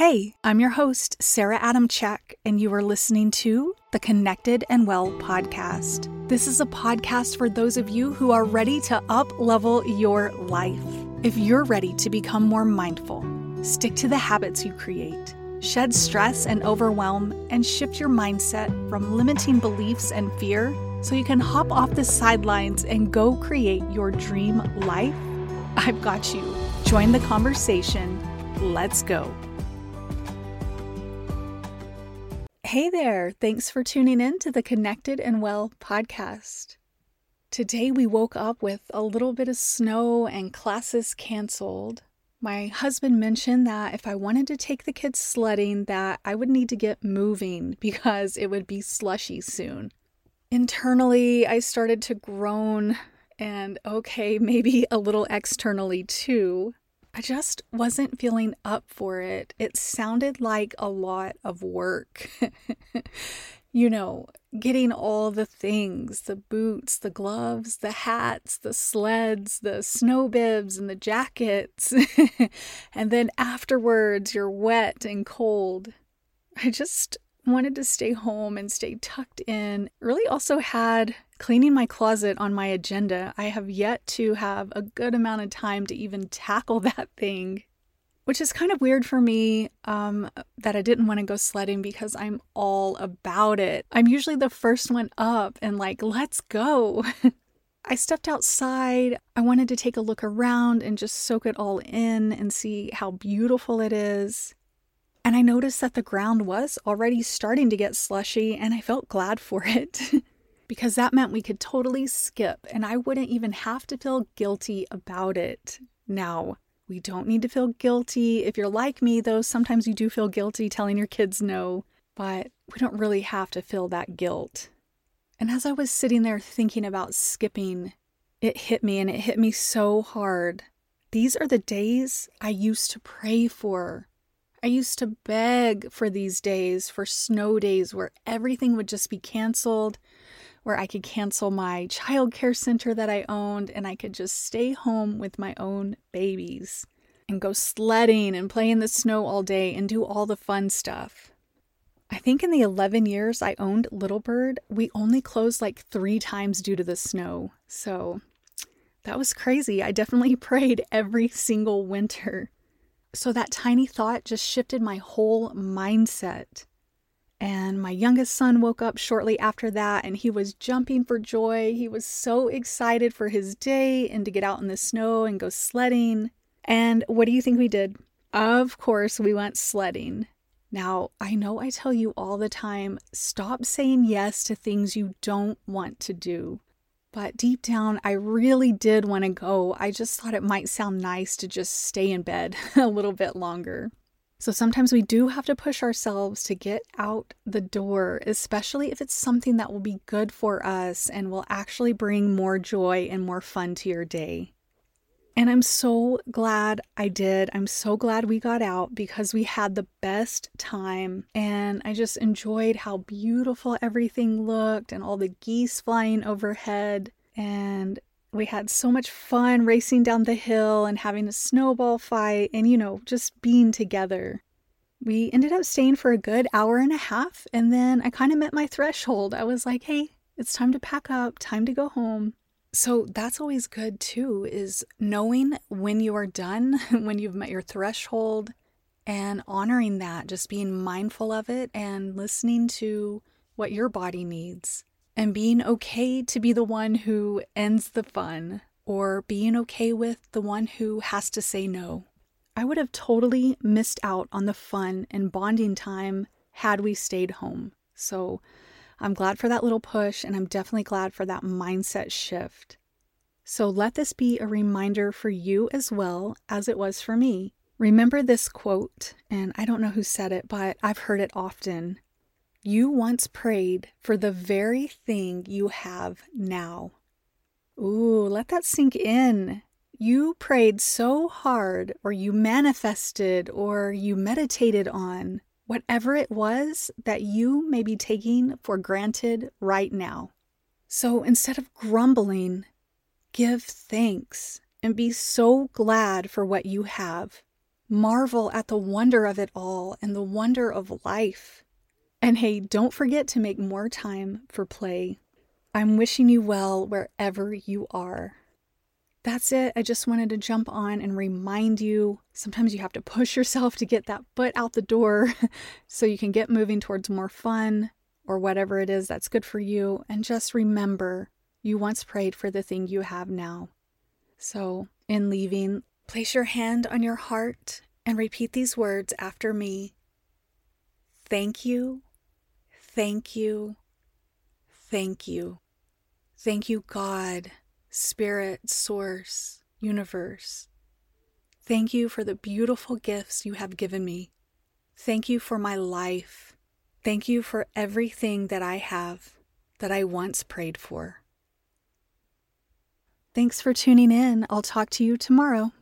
Hey, I'm your host, Sarah Adamchek, and you are listening to the Connected and Well podcast. This is a podcast for those of you who are ready to up level your life. If you're ready to become more mindful, stick to the habits you create, shed stress and overwhelm, and shift your mindset from limiting beliefs and fear so you can hop off the sidelines and go create your dream life, I've got you. Join the conversation. Let's go. Hey there, thanks for tuning in to the Connected and Well podcast. Today we woke up with a little bit of snow and classes canceled. My husband mentioned that if I wanted to take the kids sledding that I would need to get moving because it would be slushy soon. Internally, I started to groan and okay, maybe a little externally too. I just wasn't feeling up for it. It sounded like a lot of work. you know, getting all the things the boots, the gloves, the hats, the sleds, the snow bibs, and the jackets. and then afterwards, you're wet and cold. I just wanted to stay home and stay tucked in. Really also had cleaning my closet on my agenda. I have yet to have a good amount of time to even tackle that thing, which is kind of weird for me um, that I didn't want to go sledding because I'm all about it. I'm usually the first one up and like, let's go. I stepped outside. I wanted to take a look around and just soak it all in and see how beautiful it is. And I noticed that the ground was already starting to get slushy, and I felt glad for it because that meant we could totally skip and I wouldn't even have to feel guilty about it. Now, we don't need to feel guilty. If you're like me, though, sometimes you do feel guilty telling your kids no, but we don't really have to feel that guilt. And as I was sitting there thinking about skipping, it hit me and it hit me so hard. These are the days I used to pray for. I used to beg for these days, for snow days where everything would just be canceled, where I could cancel my childcare center that I owned and I could just stay home with my own babies and go sledding and play in the snow all day and do all the fun stuff. I think in the 11 years I owned Little Bird, we only closed like three times due to the snow. So that was crazy. I definitely prayed every single winter. So that tiny thought just shifted my whole mindset. And my youngest son woke up shortly after that and he was jumping for joy. He was so excited for his day and to get out in the snow and go sledding. And what do you think we did? Of course, we went sledding. Now, I know I tell you all the time stop saying yes to things you don't want to do. But deep down, I really did want to go. I just thought it might sound nice to just stay in bed a little bit longer. So sometimes we do have to push ourselves to get out the door, especially if it's something that will be good for us and will actually bring more joy and more fun to your day. And I'm so glad I did. I'm so glad we got out because we had the best time. And I just enjoyed how beautiful everything looked and all the geese flying overhead. And we had so much fun racing down the hill and having a snowball fight and, you know, just being together. We ended up staying for a good hour and a half, and then I kind of met my threshold. I was like, hey, it's time to pack up, time to go home. So that's always good too, is knowing when you are done, when you've met your threshold, and honoring that, just being mindful of it and listening to what your body needs and being okay to be the one who ends the fun or being okay with the one who has to say no. I would have totally missed out on the fun and bonding time had we stayed home. So I'm glad for that little push and I'm definitely glad for that mindset shift. So let this be a reminder for you as well as it was for me. Remember this quote, and I don't know who said it, but I've heard it often. You once prayed for the very thing you have now. Ooh, let that sink in. You prayed so hard, or you manifested, or you meditated on whatever it was that you may be taking for granted right now. So instead of grumbling, give thanks and be so glad for what you have. Marvel at the wonder of it all and the wonder of life. And hey, don't forget to make more time for play. I'm wishing you well wherever you are. That's it. I just wanted to jump on and remind you sometimes you have to push yourself to get that foot out the door so you can get moving towards more fun or whatever it is that's good for you. And just remember, you once prayed for the thing you have now. So, in leaving, place your hand on your heart and repeat these words after me Thank you, thank you, thank you. Thank you, God Spirit, Source, Universe. Thank you for the beautiful gifts you have given me. Thank you for my life. Thank you for everything that I have that I once prayed for. Thanks for tuning in. I'll talk to you tomorrow.